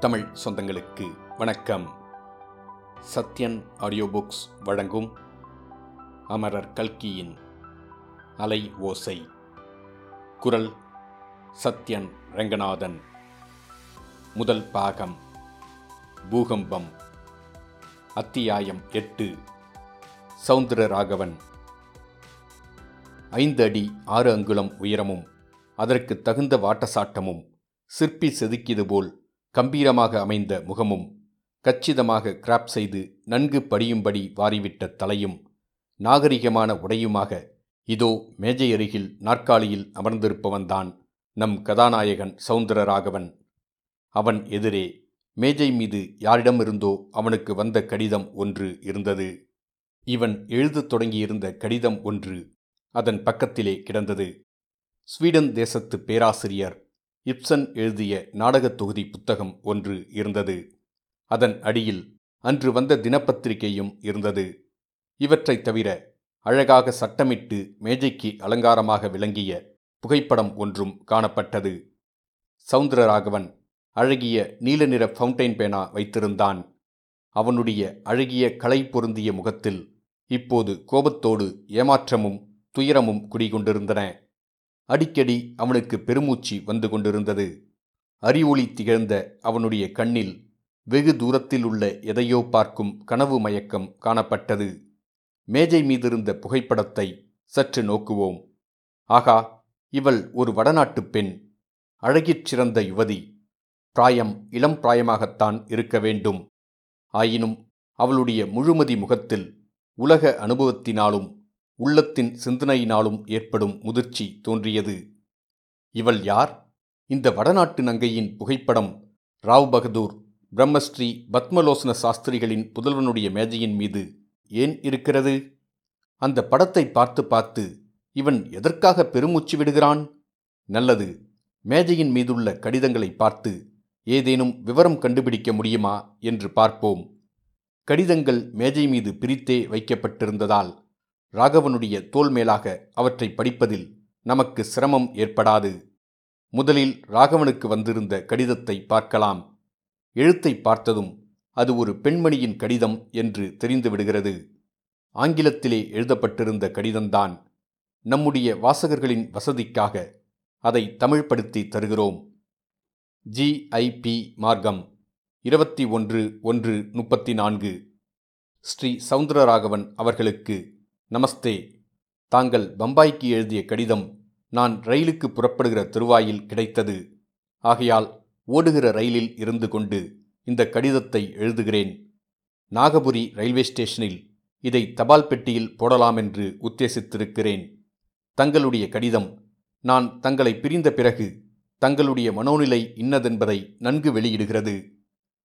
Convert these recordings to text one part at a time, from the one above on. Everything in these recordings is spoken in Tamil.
தமிழ் சொந்தங்களுக்கு வணக்கம். சத்யன் ஆடியோ புக்ஸ் வழங்கும் அமரர் கல்கியின் அலை ஓசை. குரல் சத்யன் ரங்கநாதன். முதல் பாகம் பூகம்பம். அத்தியாயம் எட்டு. சவுந்தர ராகவன். ஐந்து அடி ஆறு அங்குலம் உயரமும் அதற்கு தகுந்த வாட்டசாட்டமும் சிற்பி செதுக்கியது போல் கம்பீரமாக அமைந்த முகமும் கச்சிதமாக கிராப் செய்து நன்கு படியும்படி வாரிவிட்ட தலையும் நாகரிகமான உடையுமாக இதோ மேஜை அருகில் நாற்காலியில் அமர்ந்திருப்பவன்தான் நம் கதாநாயகன் சௌந்தரராகவன் அவன் எதிரே மேஜை மீது யாரிடமிருந்தோ அவனுக்கு வந்த கடிதம் ஒன்று இருந்தது. இவன் எழுதத் தொடங்கியிருந்த கடிதம் ஒன்று அதன் பக்கத்திலே கிடந்தது. ஸ்வீடன் தேசத்து பேராசிரியர் இப்சன் எழுதிய நாடகத் தொகுதி புத்தகம் ஒன்று இருந்தது. அதன் அடியில் அன்று வந்த தினப்பத்திரிகையும் இருந்தது. இவற்றைத் தவிர அழகாக சட்டமிட்டு மேஜைக்கு அலங்காரமாக விளங்கிய புகைப்படம் ஒன்றும் காணப்பட்டது. சவுந்தரராகவன் அழகிய நீல நிற ஃபவுண்டைன் பேனா வைத்திருந்தான். அவனுடைய அழகிய களை பொருந்திய முகத்தில் இப்போது கோபத்தோடு ஏமாற்றமும் துயரமும் குடிகொண்டிருந்தன. அடிக்கடி அவனுக்கு பெருமூச்சு வந்து கொண்டிருந்தது. அறிவொளி திகழ்ந்த அவனுடைய கண்ணில் வெகு தூரத்தில் உள்ள எதையோ பார்க்கும் கனவு மயக்கம் காணப்பட்டது. மேஜை மீதிருந்த புகைப்படத்தை சற்று நோக்குவோம். ஆகா இவள் ஒரு வடநாட்டுப் பெண். அழகிற் சிறந்த யுவதி. பிராயம் இளம் பிராயமாகத்தான் இருக்க வேண்டும். ஆயினும் அவளுடைய முழுமதி முகத்தில் உலக அனுபவத்தினாலும் உள்ளத்தின் சிந்தனையினாலும் ஏற்படும் முதிர்ச்சி தோன்றியது. இவள் யார்? இந்த வடநாட்டு நங்கையின் புகைப்படம் ராவ் பகதூர் பிரம்மஸ்ரீ பத்மலோசன சாஸ்திரிகளின் புதல்வனுடைய மேஜையின் மீது ஏன் இருக்கிறது? அந்த படத்தை பார்த்து பார்த்து இவன் எதற்காக பெருமூச்சு விடுகிறான்? நல்லது மேஜையின் மீதுள்ள கடிதங்களை பார்த்து ஏதேனும் விவரம் கண்டுபிடிக்க முடியுமா என்று பார்ப்போம். கடிதங்கள் மேஜை மீது பிரித்தே வைக்கப்பட்டிருந்ததால் ராகவனுடைய தோல் மேலாக அவற்றை படிப்பதில் நமக்கு சிரமம் ஏற்படாது. முதலில் ராகவனுக்கு வந்திருந்த கடிதத்தை பார்க்கலாம். எழுத்தை பார்த்ததும் அது ஒரு பெண்மணியின் கடிதம் என்று தெரிந்து விடுகிறது. ஆங்கிலத்திலே எழுதப்பட்டிருந்த கடிதம்தான் நம்முடைய வாசகர்களின் வசதிக்காக அதை தமிழ்படுத்தி தருகிறோம். ஜிஐபி மார்க்கம் இருபத்தி ஒன்று ஒன்று முப்பத்தி நான்கு. ஸ்ரீ சவுந்தரராகவன் அவர்களுக்கு நமஸ்தே. தாங்கள் பம்பாய்க்கு எழுதிய கடிதம் நான் ரயிலுக்கு புறப்படுகிற திருவாயில் கிடைத்தது. ஆகையால் ஓடுகிற ரயிலில் இருந்து கொண்டு இந்த கடிதத்தை எழுதுகிறேன். நாகபுரி ரயில்வே ஸ்டேஷனில் இதை தபால் பெட்டியில் போடலாம் என்று உத்தேசித்திருக்கிறேன். தங்களுடைய கடிதம் நான் தங்களை பிரிந்த பிறகு தங்களுடைய மனோநிலை இன்னதென்பதை நன்கு வெளியிடுகிறது.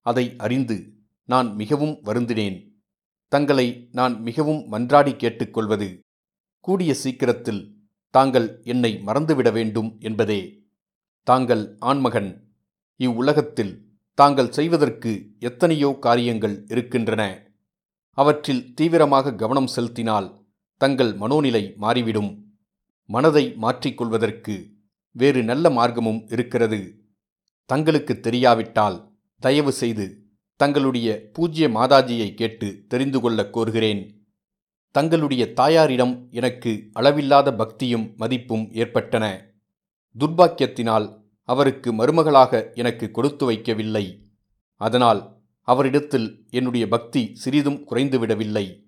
அதை அறிந்து நான் மிகவும் வருந்தினேன். தங்களை நான் மிகவும் மன்றாடி கேட்டுக்கொள்வது. கூடிய சீக்கிரத்தில் தாங்கள் என்னை மறந்துவிட வேண்டும் என்பதே. தாங்கள் ஆண்மகன். இவ்வுலகத்தில் தாங்கள் செய்வதற்கு எத்தனையோ காரியங்கள் இருக்கின்றன. அவற்றில் தீவிரமாக கவனம் செலுத்தினால் தங்கள் மனோநிலை மாறிவிடும். மனதை மாற்றிக்கொள்வதற்கு வேறு நல்ல மார்க்கமும் இருக்கிறது. தங்களுக்கு தெரியாவிட்டால் தயவு செய்து தங்களுடைய பூஜ்ய மாதாஜியை கேட்டு தெரிந்து கொள்ளக் கோருகிறேன். தங்களுடைய தாயாரிடம் எனக்கு அளவில்லாத பக்தியும் மதிப்பும் ஏற்பட்டன. துர்பாக்கியத்தினால் அவருக்கு மருமகளாக எனக்கு கொடுத்து வைக்கவில்லை. அதனால் அவரிடத்தில் என்னுடைய பக்தி சிறிதும் குறைந்துவிடவில்லை.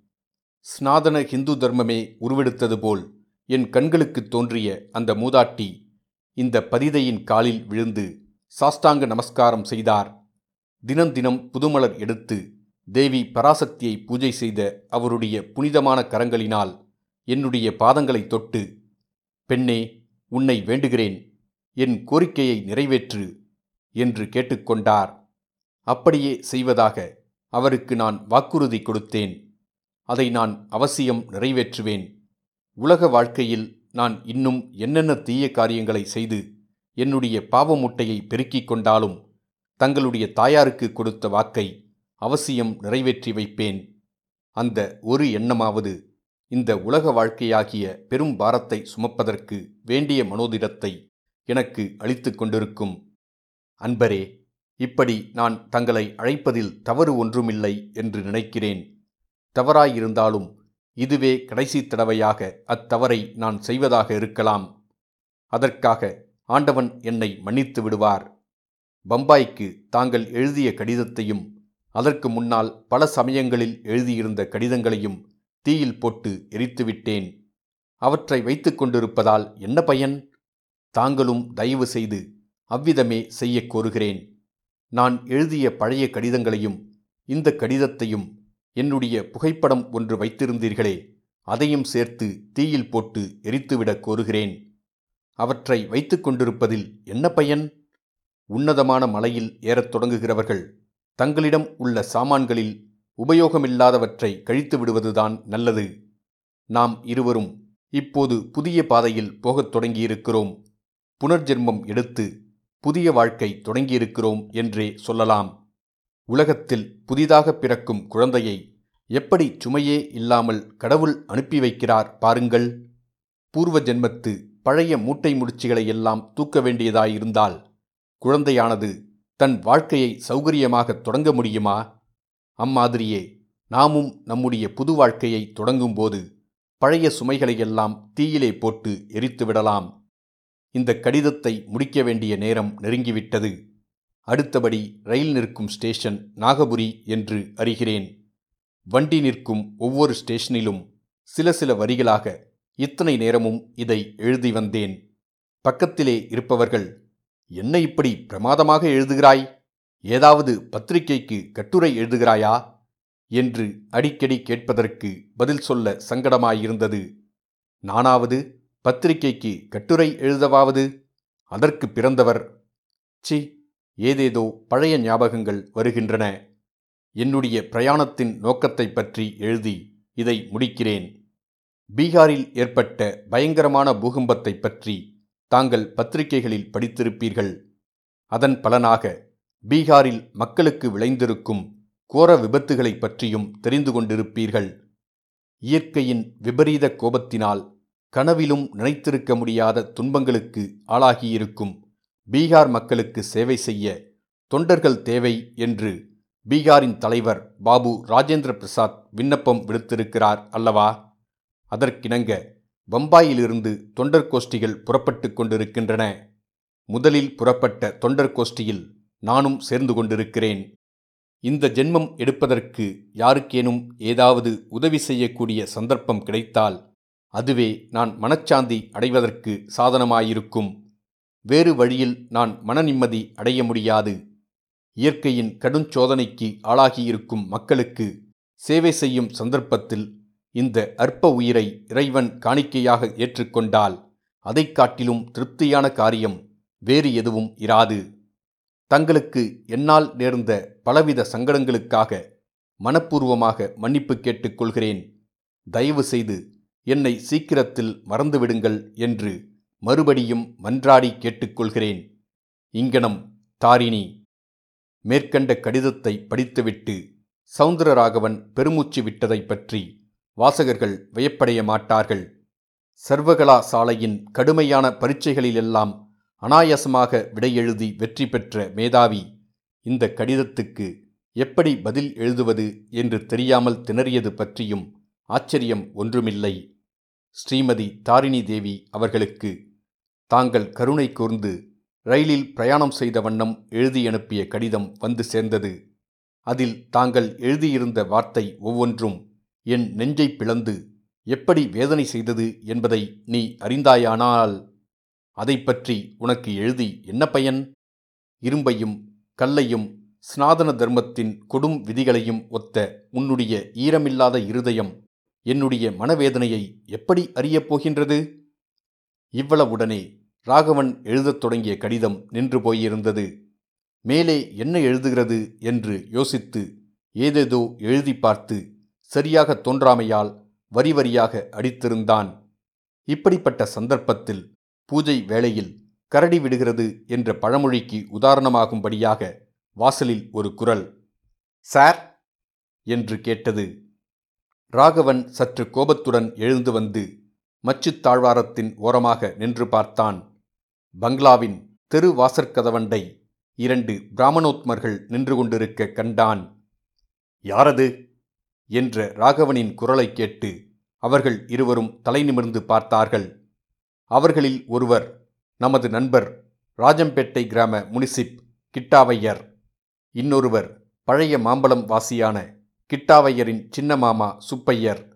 ஸ்நாதன ஹிந்து தர்மமே உருவெடுத்தது போல் என் கண்களுக்கு தோன்றிய அந்த மூதாட்டி இந்த பதிதையின் காலில் விழுந்து சாஷ்டாங்க நமஸ்காரம் செய்தார். தினம் தினம் புதுமலர் எடுத்து தேவி பராசக்தியை பூஜை செய்த அவருடைய புனிதமான கரங்களினால் என்னுடைய பாதங்களை தொட்டு பெண்ணே உன்னை வேண்டுகிறேன். என் கோரிக்கையை நிறைவேற்று என்று கேட்டுக்கொண்டார். அப்படியே செய்வதாக அவருக்கு நான் வாக்குறுதி கொடுத்தேன். அதை நான் அவசியம் நிறைவேற்றுவேன். உலக வாழ்க்கையில் நான் இன்னும் என்னென்ன தீய காரியங்களை செய்து என்னுடைய பாவமுட்டையை பெருக்கிக் கொண்டாலும் தங்களுடைய தாயாருக்கு கொடுத்த வாக்கை அவசியம் நிறைவேற்றி வைப்பேன். அந்த ஒரு எண்ணமாவது இந்த உலக வாழ்க்கையாகிய பெரும் பாரத்தை சுமப்பதற்கு வேண்டிய மனோதிடத்தை எனக்கு அளித்து கொண்டிருக்கும். அன்பரே இப்படி நான் தங்களை அழைப்பதில் தவறு ஒன்றுமில்லை என்று நினைக்கிறேன். தவறாயிருந்தாலும் இதுவே கடைசி தடவையாக அத்தவறை நான் செய்வதாக இருக்கலாம். அதற்காக ஆண்டவன் என்னை மன்னித்து விடுவார். பம்பாய்க்கு தாங்கள் எழுதிய கடிதத்தையும் அதற்கு முன்னால் பல சமயங்களில் எழுதியிருந்த கடிதங்களையும் தீயில் போட்டு எரித்துவிட்டேன். அவற்றை வைத்து கொண்டிருப்பதால் என்ன பயன்? தாங்களும் தயவு செய்து அவ்விதமே செய்யக் கோருகிறேன். நான் எழுதிய பழைய கடிதங்களையும் இந்த கடிதத்தையும் என்னுடைய புகைப்படம் ஒன்று வைத்திருந்தீர்களே அதையும் சேர்த்து தீயில் போட்டு எரித்துவிடக் கோருகிறேன். அவற்றை வைத்து கொண்டிருப்பதில் என்ன பயன்? உன்னதமான மலையில் ஏறத் தொடங்குகிறவர்கள் தங்களிடம் உள்ள சாமான்களில் உபயோகமில்லாதவற்றை கழித்து விடுவதுதான் நல்லது. நாம் இருவரும் இப்போது புதிய பாதையில் போகத் தொடங்கியிருக்கிறோம். புனர்ஜென்மம் எடுத்து புதிய வாழ்க்கை தொடங்கியிருக்கிறோம் என்றே சொல்லலாம். உலகத்தில் புதிதாக பிறக்கும் குழந்தையை எப்படி சுமையே இல்லாமல் கடவுள் அனுப்பி வைக்கிறார் பாருங்கள். பூர்வ ஜென்மத்து பழைய மூட்டை முடிச்சுகளை எல்லாம் தூக்க வேண்டியதாயிருந்தால் குழந்தையானது தன் வாழ்க்கையை சௌகரியமாக தொடங்க முடியுமா? அம்மாதிரியே நாமும் நம்முடைய புது வாழ்க்கையை தொடங்கும்போது பழைய சுமைகளையெல்லாம் தீயிலே போட்டு எரித்து விடலாம் இந்த கடிதத்தை முடிக்க வேண்டிய நேரம் நெருங்கிவிட்டது. அடுத்தபடி ரயில் நிற்கும் ஸ்டேஷன் நாகபுரி என்று அறிகிறேன். வண்டி நிற்கும் ஒவ்வொரு ஸ்டேஷனிலும் சில சில வரிகளாக இத்தனை நேரமும் இதை எழுதி வந்தேன். பக்கத்திலே இருப்பவர்கள் என்ன இப்படி பிரமாதமாக எழுதுகிறாய்? ஏதாவது பத்திரிகைக்கு கட்டுரை எழுதுகிறாயா? என்று அடிக்கடி கேட்பதற்கு பதில் சொல்ல சங்கடமாயிருந்தது. நானாவது பத்திரிகைக்கு கட்டுரை எழுதவாவது? அதற்கு பிறந்தவர். சி ஏதேதோ பழைய ஞாபகங்கள் வருகின்றன. என்னுடைய பிரயாணத்தின் நோக்கத்தை பற்றி எழுதி இதை முடிக்கிறேன். பீகாரில் ஏற்பட்ட பயங்கரமான பூகம்பத்தை பற்றி தாங்கள் பத்திரிகைகளில் படித்திருப்பீர்கள். அதன் பலனாக பீகாரில் மக்களுக்கு விளைந்திருக்கும் கோர விபத்துகளைப் பற்றியும் தெரிந்து கொண்டிருப்பீர்கள். இயற்கையின் விபரீத கோபத்தினால் கனவிலும் நினைத்திருக்க முடியாத துன்பங்களுக்கு ஆளாகியிருக்கும் பீகார் மக்களுக்கு சேவை செய்ய தொண்டர்கள் தேவை என்று பீகாரின் தலைவர் பாபு ராஜேந்திர பிரசாத் விண்ணப்பம் விடுத்திருக்கிறார் அல்லவா? அதற்கிணங்க பம்பாயிலிருந்து தொண்டர் கோஷ்டிகள் புறப்பட்டு கொண்டிருக்கின்றன. முதலில் புறப்பட்ட தொண்டர் கோஷ்டியில் நானும் சேர்ந்து கொண்டிருக்கிறேன். இந்த ஜென்மம் எடுப்பதற்கு யாருக்கேனும் ஏதாவது உதவி செய்யக்கூடிய சந்தர்ப்பம் கிடைத்தால் அதுவே நான் மனச்சாந்தி அடைவதற்கு சாதனமாயிருக்கும். வேறு வழியில் நான் மன நிம்மதி அடைய முடியாது. இயற்கையின் கடுஞ்சோதனைக்கு ஆளாகியிருக்கும் மக்களுக்கு சேவை செய்யும் சந்தர்ப்பத்தில் இந்த அற்ப உயிரை இறைவன் காணிக்கையாக ஏற்றுக்கொண்டால் அதைக் காட்டிலும் திருப்தியான காரியம் வேறு எதுவும் இராது. தங்களுக்கு என்னால் நேர்ந்த பலவித சங்கடங்களுக்காக மனப்பூர்வமாக மன்னிப்பு கேட்டுக்கொள்கிறேன் தயவு செய்து என்னை சீக்கிரத்தில் மறந்துவிடுங்கள் என்று மறுபடியும் மன்றாடி கேட்டுக்கொள்கிறேன் இங்கனம் தாரிணி. மேற்கண்ட கடிதத்தை படித்துவிட்டு சவுந்தரராகவன் பெருமூச்சு விட்டதைப் பற்றி வாசகர்கள் வியப்படைய மாட்டார்கள். சர்வகலா சாலையின் கடுமையான பரீட்சைகளிலெல்லாம் அனாயாசமாக விடையெழுதி வெற்றி பெற்ற மேதாவி இந்த கடிதத்துக்கு எப்படி பதில் எழுதுவது என்று தெரியாமல் திணறியது பற்றியும் ஆச்சரியம் ஒன்றுமில்லை. ஸ்ரீமதி தாரிணி தேவி அவர்களுக்கு தாங்கள் கருணை கூர்ந்து ரயிலில் பிரயாணம் செய்த வண்ணம் எழுதி அனுப்பிய கடிதம் வந்து சேர்ந்தது. அதில் தாங்கள் எழுதியிருந்த வார்த்தை ஒவ்வொன்றும் என் நெஞ்சை பிளந்து எப்படி வேதனை செய்தது என்பதை நீ அறிந்தாயானால் அதை பற்றி உனக்கு எழுதி என்ன பயன்? இரும்பையும் கல்லையும் ஸ்நாதன தர்மத்தின் கொடும் விதிகளையும் ஒத்த உன்னுடைய ஈரமில்லாத இருதயம் என்னுடைய மனவேதனையை எப்படி அறியப் போகின்றது? இவ்வளவுடனே ராகவன் எழுதத் தொடங்கிய கடிதம் நின்று போயிருந்தது. மேலே என்ன எழுதுகிறது என்று யோசித்து ஏதேதோ எழுதி பார்த்து சரியாக தோன்றாமையால் வரி வரியாக அடித்திருந்தான். இப்படிப்பட்ட சந்தர்ப்பத்தில் பூஜை வேளையில் கரடி விடுகிறது என்ற பழமொழிக்கு உதாரணமாகும்படியாக வாசலில் ஒரு குரல் சார் என்று கேட்டது. ராகவன் சற்று கோபத்துடன் எழுந்து வந்து மச்சுத் தாழ்வாரத்தின் ஓரமாக நின்று பார்த்தான். பங்களாவின் தெரு வாசற்கதவண்டை இரண்டு பிராமணோத்மர்கள் நின்று கொண்டிருக்க கண்டான். யாரது? என்ற ராகவனின் குரலைக் கேட்டு அவர்கள் இருவரும் தலை நிமிர்ந்து பார்த்தார்கள். அவர்களில் ஒருவர் நமது நண்பர் ராஜம்பேட்டை கிராம முனிசிப் கிட்டாவையர். இன்னொருவர் பழைய மாம்பழம் வாசியான கிட்டாவையரின் சின்ன மாமா சுப்பையர்.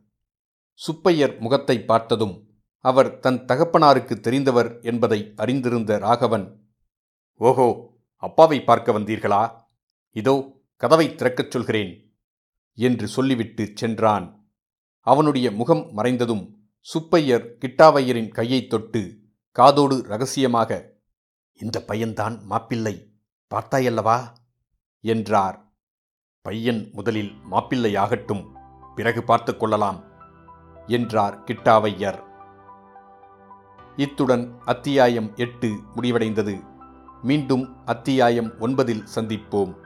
சுப்பையர் முகத்தை பார்த்ததும் அவர் தன் தகப்பனாருக்கு தெரிந்தவர் என்பதை அறிந்திருந்த ராகவன் ஓஹோ அப்பாவை பார்க்க வந்தீர்களா? இதோ கதவை திறக்கச் சொல்கிறேன். என்று சொல்லிவிட்டு சென்றான். அவனுடைய முகம் மறைந்ததும் சுப்பையர் கிட்டாவையரின் கையைத் தொட்டு காதோடு ரகசியமாக இந்த பையன்தான் மாப்பிள்ளை பார்த்தாயல்லவா? என்றார். பையன் முதலில் மாப்பிள்ளையாகட்டும் பிறகு பார்த்து கொள்ளலாம் என்றார் கிட்டாவையர் இத்துடன் அத்தியாயம் எட்டு முடிவடைந்தது. மீண்டும் அத்தியாயம் ஒன்பதில் சந்திப்போம்.